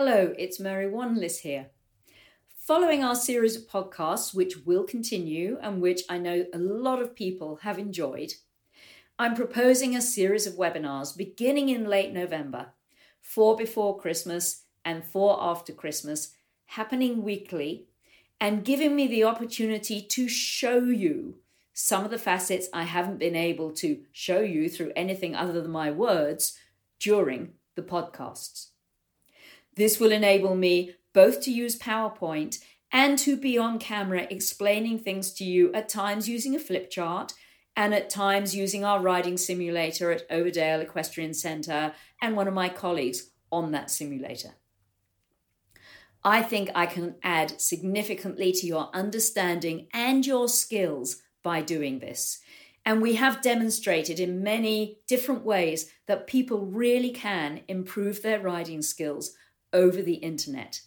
Hello, it's Mary Wanless here. Following our series of podcasts, which will continue and which I know a lot of people have enjoyed, I'm proposing a series of webinars beginning in late November, four before Christmas and four after Christmas, happening weekly and giving me the opportunity to show you some of the facets I haven't been able to show you through anything other than my words during the podcasts. This will enable me both to use PowerPoint and to be on camera explaining things to you at times using a flip chart and at times using our riding simulator at Overdale Equestrian Centre and one of my colleagues on that simulator. I think I can add significantly to your understanding and your skills by doing this. And we have demonstrated in many different ways that people really can improve their riding skills over the internet.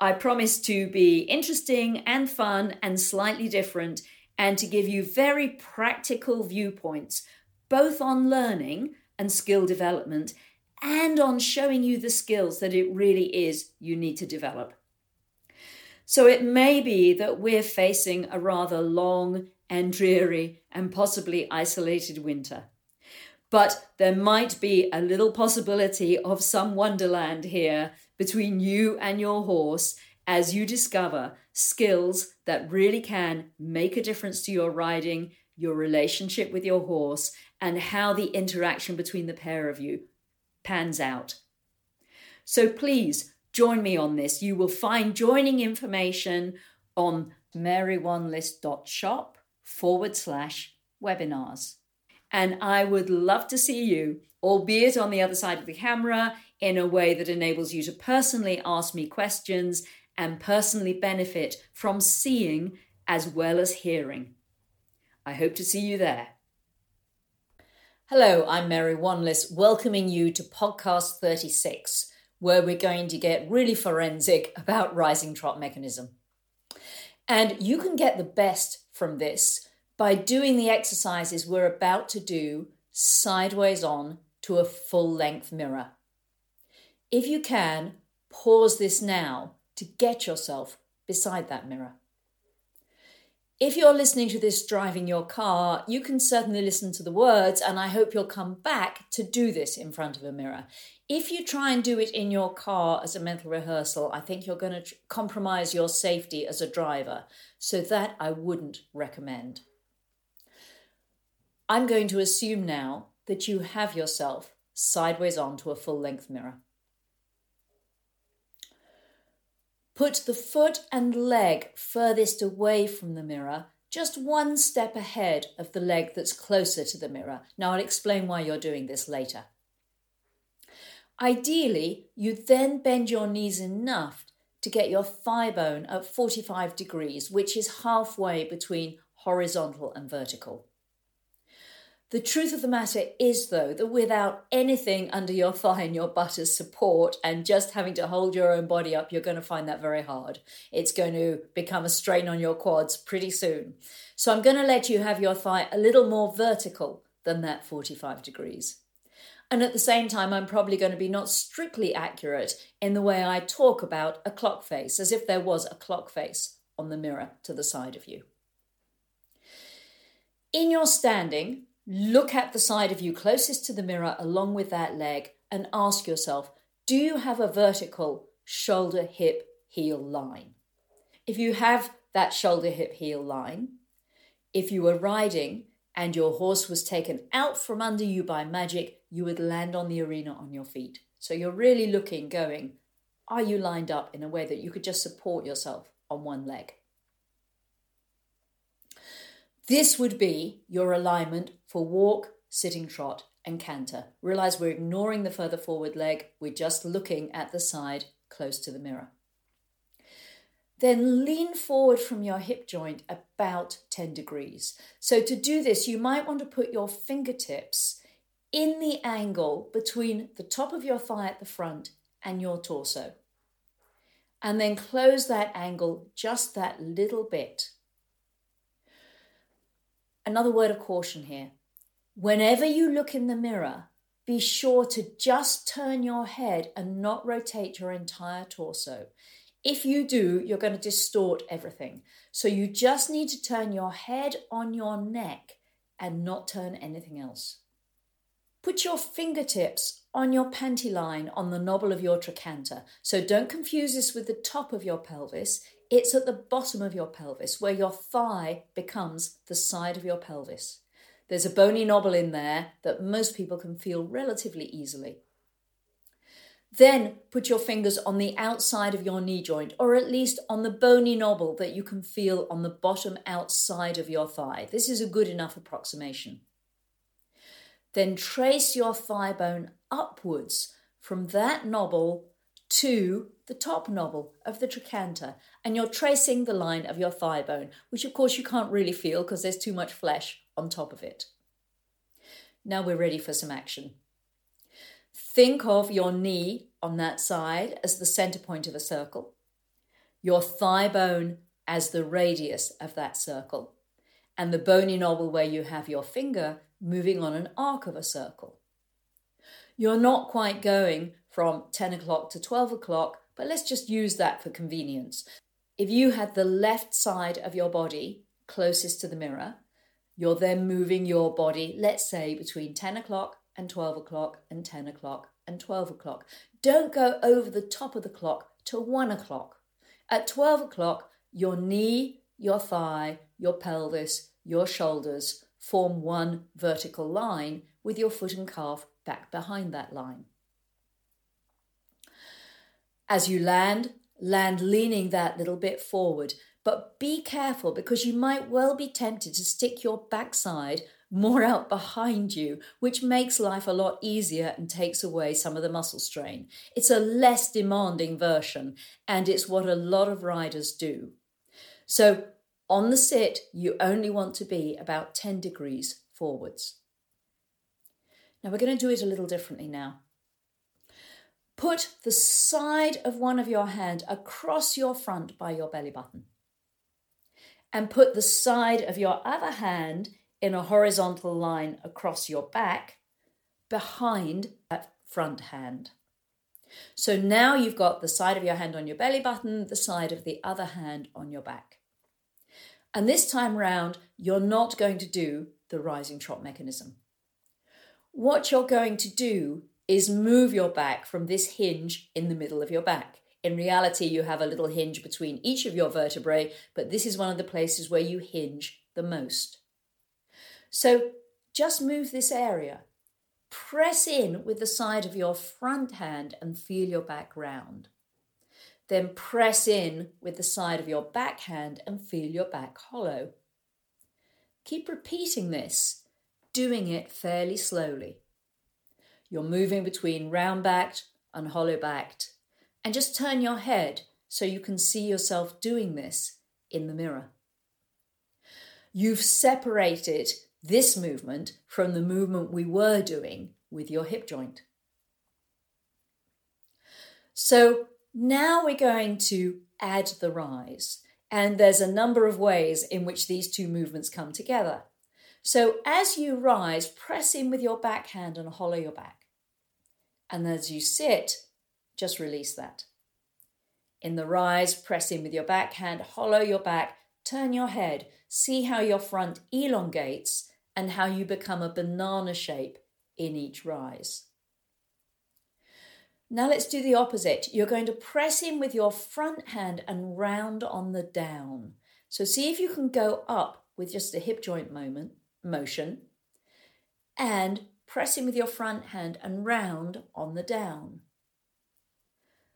I promise to be interesting and fun and slightly different and to give you very practical viewpoints, both on learning and skill development and on showing you the skills that it really is you need to develop. So it may be that we're facing a rather long and dreary and possibly isolated winter. But there might be a little possibility of some wonderland here between you and your horse as you discover skills that really can make a difference to your riding, your relationship with your horse, and how the interaction between the pair of you pans out. So please join me on this. You will find joining information on marywanless.shop forward slash webinars. And I would love to see you, albeit on the other side of the camera, in a way that enables you to personally ask me questions and personally benefit from seeing as well as hearing. I hope to see you there. Hello, I'm Mary Wanless, welcoming you to podcast 36, where we're going to get really forensic about rising trot mechanism. And you can get the best from this by doing the exercises we're about to do sideways on to a full length mirror. If you can, pause this now to get yourself beside that mirror. If you're listening to this driving your car, you can certainly listen to the words, and I hope you'll come back to do this in front of a mirror. If you try and do it in your car as a mental rehearsal, I think you're going to compromise your safety as a driver. So, that I wouldn't recommend. I'm going to assume now that you have yourself sideways onto a full length mirror. Put the foot and leg furthest away from the mirror, just one step ahead of the leg that's closer to the mirror. Now, I'll explain why you're doing this later. Ideally, you then bend your knees enough to get your thigh bone at 45 degrees, which is halfway between horizontal and vertical. The truth of the matter is, though, that without anything under your thigh and your butt as support and just having to hold your own body up, you're going to find that very hard. It's going to become a strain on your quads pretty soon. So I'm going to let you have your thigh a little more vertical than that 45 degrees. And at the same time, I'm probably going to be not strictly accurate in the way I talk about a clock face, as if there was a clock face on the mirror to the side of you. In your standing, Look at the side of you closest to the mirror along with that leg and ask yourself do you have a vertical shoulder, hip, heel line? If you have that shoulder, hip, heel line, if you were riding and your horse was taken out from under you by magic, you would land on the arena on your feet. So you're really looking, going, are you lined up in a way that you could just support yourself on one leg? This would be your alignment for walk, sitting trot, and canter. Realize we're ignoring the further forward leg, we're just looking at the side close to the mirror. Then lean forward from your hip joint about 10 degrees. So, to do this, you might want to put your fingertips in the angle between the top of your thigh at the front and your torso. And then close that angle just that little bit Another word of caution here. Whenever you look in the mirror, be sure to just turn your head and not rotate your entire torso. If you do, you're going to distort everything. So you just need to turn your head on your neck and not turn anything else. Put your fingertips on your panty line on the knobble of your trochanter. So don't confuse this with the top of your pelvis. It's at the bottom of your pelvis where your thigh becomes the side of your pelvis. There's a bony knobble in there that most people can feel relatively easily. Then put your fingers on the outside of your knee joint, or at least on the bony knobble that you can feel on the bottom outside of your thigh. This is a good enough approximation. Then trace your thigh bone upwards from that knobble to the top knobble of the trochanter, and you're tracing the line of your thigh bone, which of course you can't really feel because there's too much flesh on top of it. Now we're ready for some action. Think of your knee on that side as the center point of a circle, your thigh bone as the radius of that circle, and the bony knobble where you have your finger moving on an arc of a circle. You're not quite going from 10 o'clock to 12 o'clock, but let's just use that for convenience. If you had the left side of your body closest to the mirror, you're then moving your body, let's say, between 10 o'clock and 12 o'clock and 10 o'clock and 12 o'clock. Don't go over the top of the clock to 1 o'clock. At 12 o'clock, your knee, your thigh, your pelvis, your shoulders form one vertical line with your foot and calf back behind that line. As you land, land leaning that little bit forward, but be careful because you might well be tempted to stick your backside more out behind you, which makes life a lot easier and takes away some of the muscle strain. It's a less demanding version, and it's what a lot of riders do. So, on the sit, you only want to be about 10 degrees forwards. Now, we're going to do it a little differently now. Put the side of one of your hand across your front by your belly button. And put the side of your other hand in a horizontal line across your back behind that front hand. So now you've got the side of your hand on your belly button, the side of the other hand on your back. And this time round, you're not going to do the rising trot mechanism. What you're going to do is move your back from this hinge in the middle of your back. In reality, you have a little hinge between each of your vertebrae, but this is one of the places where you hinge the most. So just move this area. Press in with the side of your front hand and feel your back round. Then press in with the side of your back hand and feel your back hollow. Keep repeating this, doing it fairly slowly. You're moving between round backed and hollow backed, and just turn your head so you can see yourself doing this in the mirror. You've separated this movement from the movement we were doing with your hip joint. So now we're going to add the rise. And there's a number of ways in which these two movements come together. So as you rise, press in with your back hand and hollow your back. And as you sit, just release that. In the rise, press in with your back hand, hollow your back, turn your head, see how your front elongates and how you become a banana shape in each rise. Now let's do the opposite. You're going to press in with your front hand and round on the down. So see if you can go up with just a hip joint moment, motion and press in with your front hand and round on the down.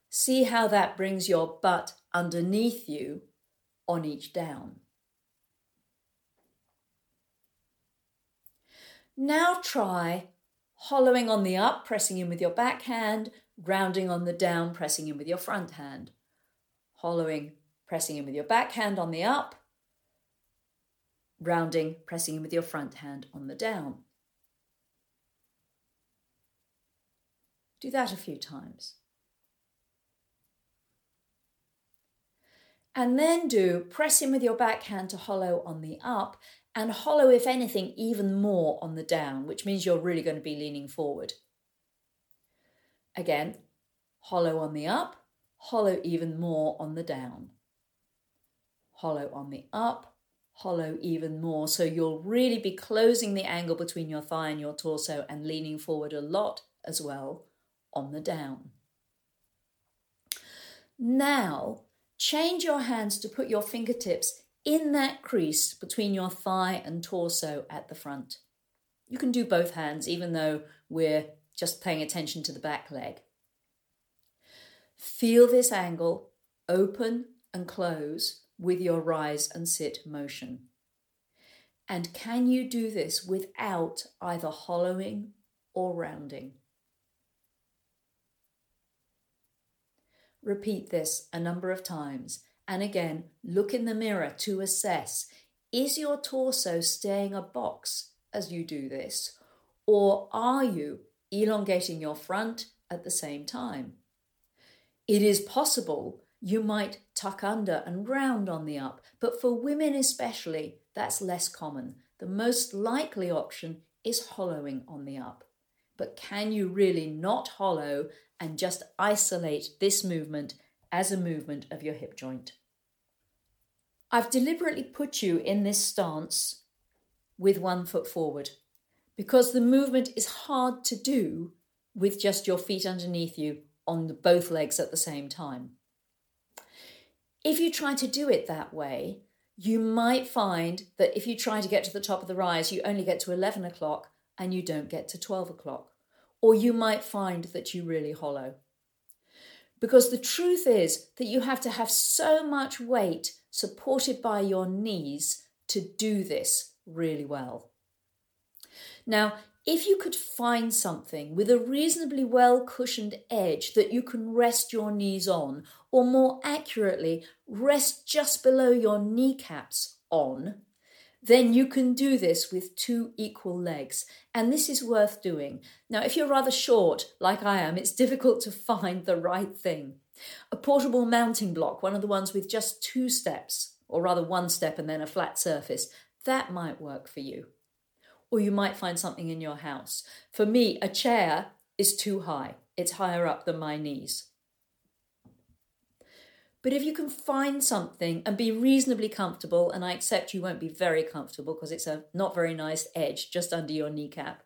See how that brings your butt underneath you on each down. Now try hollowing on the up, pressing in with your back hand, rounding on the down, pressing in with your front hand. Hollowing, pressing in with your back hand on the up, rounding, pressing in with your front hand on the down. Do that a few times. And then do press in with your back hand to hollow on the up and hollow, if anything, even more on the down, which means you're really going to be leaning forward Again, hollow on the up, hollow even more on the down. Hollow on the up, hollow even more. So you'll really be closing the angle between your thigh and your torso and leaning forward a lot as well on the down. Now, change your hands to put your fingertips in that crease between your thigh and torso at the front. You can do both hands, even though we're just paying attention to the back leg. Feel this angle open and close with your rise and sit motion. And can you do this without either hollowing or rounding? Repeat this a number of times and again look in the mirror to assess is your torso staying a box as you do this, or are you elongating your front at the same time? It is possible you might tuck under and round on the up, but for women especially, that's less common. The most likely option is hollowing on the up. But can you really not hollow and just isolate this movement as a movement of your hip joint? I've deliberately put you in this stance with one foot forward because the movement is hard to do with just your feet underneath you on both legs at the same time. If you try to do it that way, you might find that if you try to get to the top of the rise, you only get to 11 o'clock and you don't get to 12 o'clock. Or you might find that you really hollow. Because the truth is that you have to have so much weight supported by your knees to do this really well. Now, if you could find something with a reasonably well cushioned edge that you can rest your knees on, or more accurately, rest just below your kneecaps on, then you can do this with two equal legs. And this is worth doing. Now, if you're rather short, like I am, it's difficult to find the right thing. A portable mounting block, one of the ones with just two steps, or rather one step and then a flat surface, that might work for you or you might find something in your house. For me, a chair is too high, it's higher up than my knees. But if you can find something and be reasonably comfortable, and I accept you won't be very comfortable because it's a not very nice edge just under your kneecap,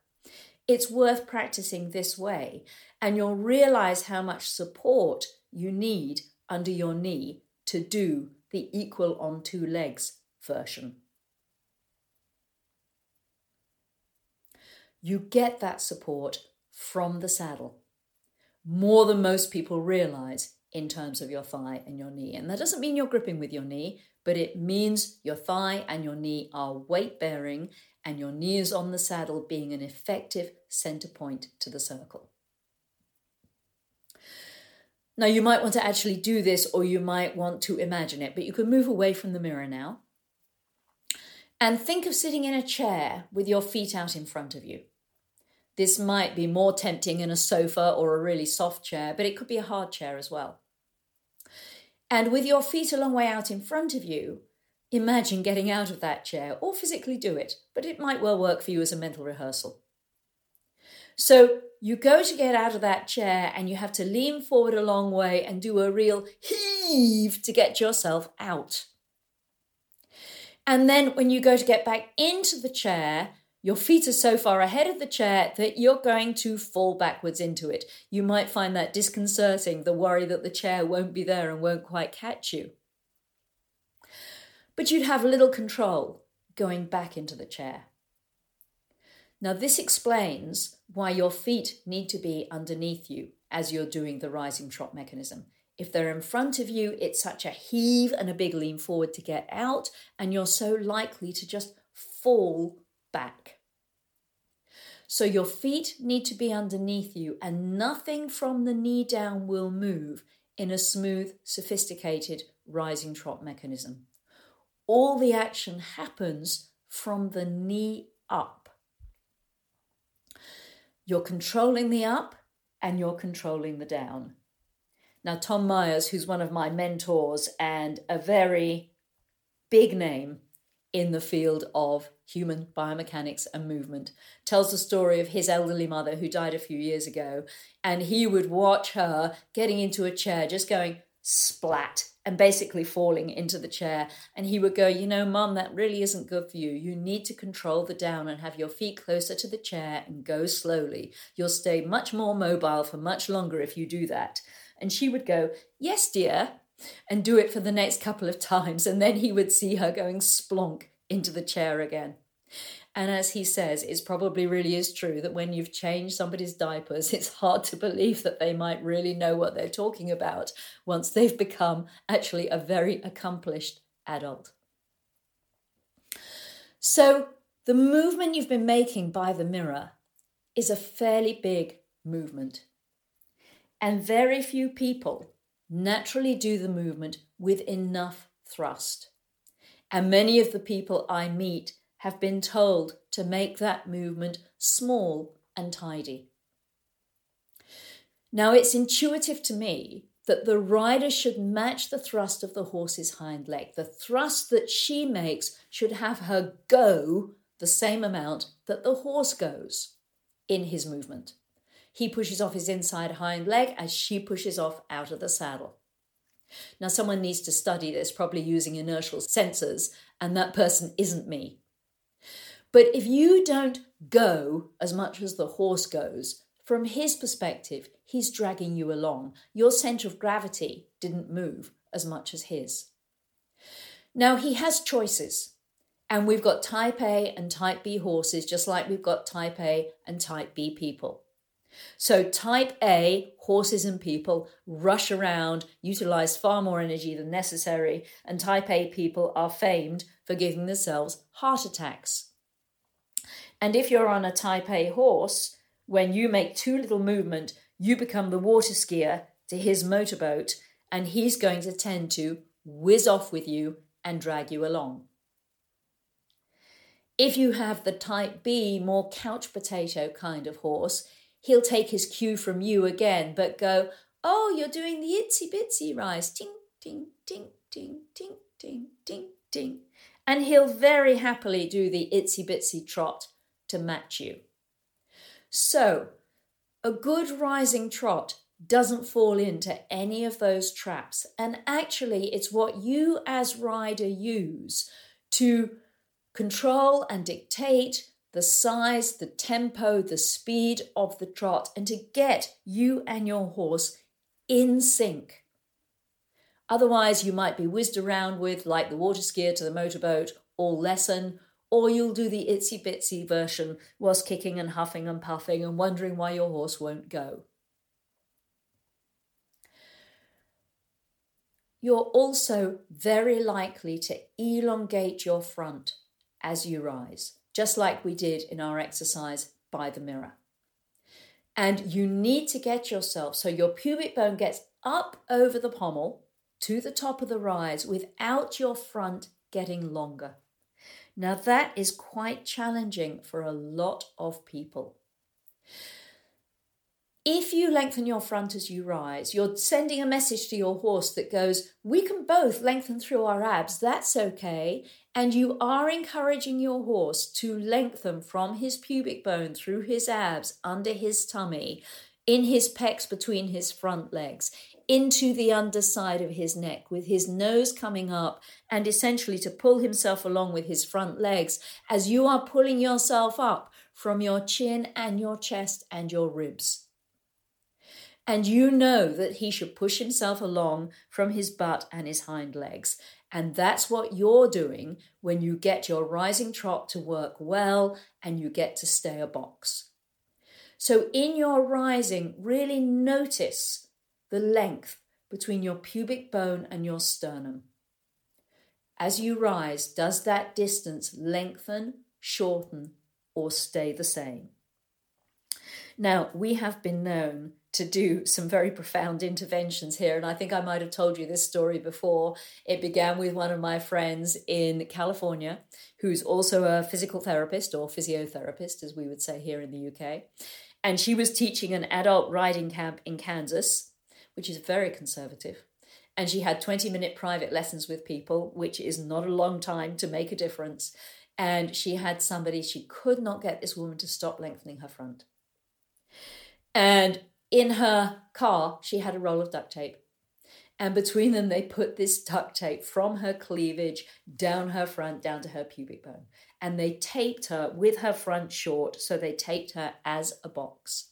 it's worth practicing this way, and you'll realize how much support you need under your knee to do the equal on two legs version. you get that support from the saddle more than most people realize in terms of your thigh and your knee. And that doesn't mean you're gripping with your knee, but it means your thigh and your knee are weight bearing and your knee is on the saddle, being an effective center point to the circle. Now, you might want to actually do this or you might want to imagine it, but you can move away from the mirror now and think of sitting in a chair with your feet out in front of you. This might be more tempting in a sofa or a really soft chair, but it could be a hard chair as well. And with your feet a long way out in front of you, imagine getting out of that chair or physically do it, but it might well work for you as a mental rehearsal. So you go to get out of that chair and you have to lean forward a long way and do a real heave to get yourself out. And then when you go to get back into the chair, your feet are so far ahead of the chair that you're going to fall backwards into it. You might find that disconcerting, the worry that the chair won't be there and won't quite catch you. But you'd have little control going back into the chair. Now, this explains why your feet need to be underneath you as you're doing the rising trot mechanism. If they're in front of you, it's such a heave and a big lean forward to get out, and you're so likely to just fall back. So your feet need to be underneath you, and nothing from the knee down will move in a smooth, sophisticated rising trot mechanism. All the action happens from the knee up. You're controlling the up and you're controlling the down. Now, Tom Myers, who's one of my mentors and a very big name in the field of Human Biomechanics and Movement, tells the story of his elderly mother who died a few years ago. And he would watch her getting into a chair, just going splat and basically falling into the chair. And he would go, You know, mum, that really isn't good for you. You need to control the down and have your feet closer to the chair and go slowly. You'll stay much more mobile for much longer if you do that. And she would go, Yes, dear, and do it for the next couple of times. And then he would see her going splonk into the chair again. And as he says, it probably really is true that when you've changed somebody's diapers, it's hard to believe that they might really know what they're talking about once they've become actually a very accomplished adult. So, the movement you've been making by the mirror is a fairly big movement. And very few people naturally do the movement with enough thrust. And many of the people I meet have been told to make that movement small and tidy. Now, it's intuitive to me that the rider should match the thrust of the horse's hind leg. The thrust that she makes should have her go the same amount that the horse goes in his movement. He pushes off his inside hind leg as she pushes off out of the saddle. Now, someone needs to study this, probably using inertial sensors, and that person isn't me. But if you don't go as much as the horse goes, from his perspective, he's dragging you along. Your center of gravity didn't move as much as his. Now, he has choices. And we've got type A and type B horses, just like we've got type A and type B people. So, type A, horses and people, rush around, utilize far more energy than necessary, and type A people are famed for giving themselves heart attacks. And if you're on a type A horse, when you make too little movement, you become the water skier to his motorboat, and he's going to tend to whiz off with you and drag you along. If you have the type B, more couch potato kind of horse, he'll take his cue from you again, but go, Oh, you're doing the itsy bitsy rise. Ting, ting, ting, ting, ting, ting, ting, ting. And he'll very happily do the itsy bitsy trot to match you. So, a good rising trot doesn't fall into any of those traps. And actually, it's what you as rider use to control and dictate the size, the tempo, the speed of the trot, and to get you and your horse in sync. Otherwise, you might be whizzed around with, like the water skier to the motorboat, or lesson, or you'll do the itsy bitsy version whilst kicking and huffing and puffing and wondering why your horse won't go. You're also very likely to elongate your front as you rise, just like we did in our exercise by the mirror. And you need to get yourself so your pubic bone gets up over the pommel to the top of the rise without your front getting longer. Now, that is quite challenging for a lot of people. If you lengthen your front as you rise, you're sending a message to your horse that goes, We can both lengthen through our abs, that's okay. And you are encouraging your horse to lengthen from his pubic bone through his abs, under his tummy, in his pecs between his front legs, into the underside of his neck with his nose coming up and essentially to pull himself along with his front legs as you are pulling yourself up from your chin and your chest and your ribs. And you know that he should push himself along from his butt and his hind legs. And that's what you're doing when you get your rising trot to work well and you get to stay a box. So, in your rising, really notice the length between your pubic bone and your sternum. As you rise, does that distance lengthen, shorten, or stay the same? Now, we have been known to do some very profound interventions here, and I think I might have told you this story before. It began with one of my friends in California, who's also a physical therapist or physiotherapist, as we would say here in the UK. And she was teaching an adult riding camp in Kansas which is very conservative. And she had 20 minute private lessons with people, which is not a long time to make a difference. And she had somebody, she could not get this woman to stop lengthening her front. And in her car, she had a roll of duct tape. And between them, they put this duct tape from her cleavage down her front, down to her pubic bone. And they taped her with her front short, so they taped her as a box.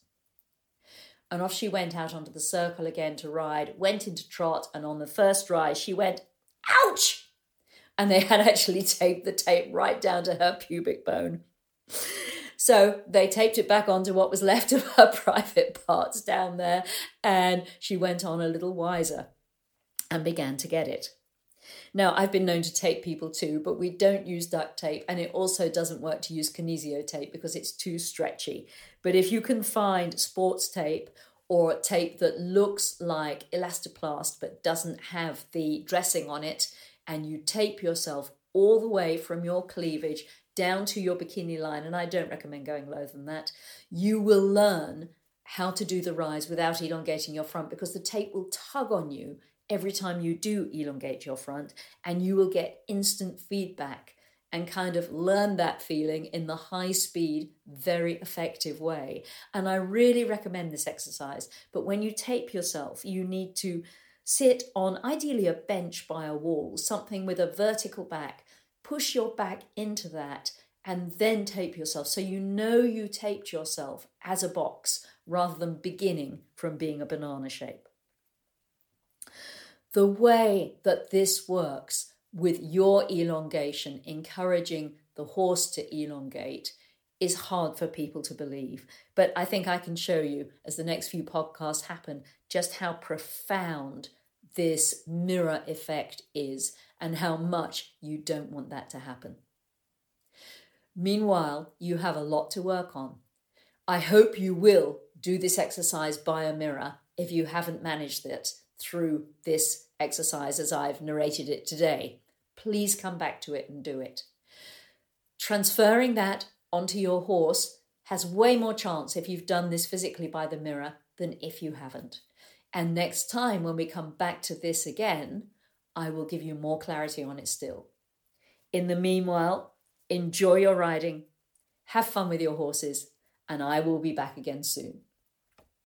And off she went out onto the circle again to ride, went into trot, and on the first ride, she went, ouch! And they had actually taped the tape right down to her pubic bone. So they taped it back onto what was left of her private parts down there, and she went on a little wiser and began to get it. Now, I've been known to tape people too, but we don't use duct tape, and it also doesn't work to use kinesio tape because it's too stretchy. But if you can find sports tape or tape that looks like elastoplast but doesn't have the dressing on it, and you tape yourself all the way from your cleavage down to your bikini line, and I don't recommend going lower than that, you will learn how to do the rise without elongating your front because the tape will tug on you every time you do elongate your front, and you will get instant feedback and kind of learn that feeling in the high speed, very effective way. And I really recommend this exercise. But when you tape yourself, you need to sit on ideally a bench by a wall, something with a vertical back. Push your back into that and then tape yourself so you know you taped yourself as a box rather than beginning from being a banana shape the way that this works with your elongation, encouraging the horse to elongate, is hard for people to believe. But I think I can show you as the next few podcasts happen just how profound this mirror effect is and how much you don't want that to happen. Meanwhile, you have a lot to work on. I hope you will do this exercise by a mirror if you haven't managed it through this exercise as I've narrated it today. Please come back to it and do it. Transferring that onto your horse has way more chance if you've done this physically by the mirror than if you haven't. And next time, when we come back to this again, I will give you more clarity on it still. In the meanwhile, enjoy your riding, have fun with your horses, and I will be back again soon.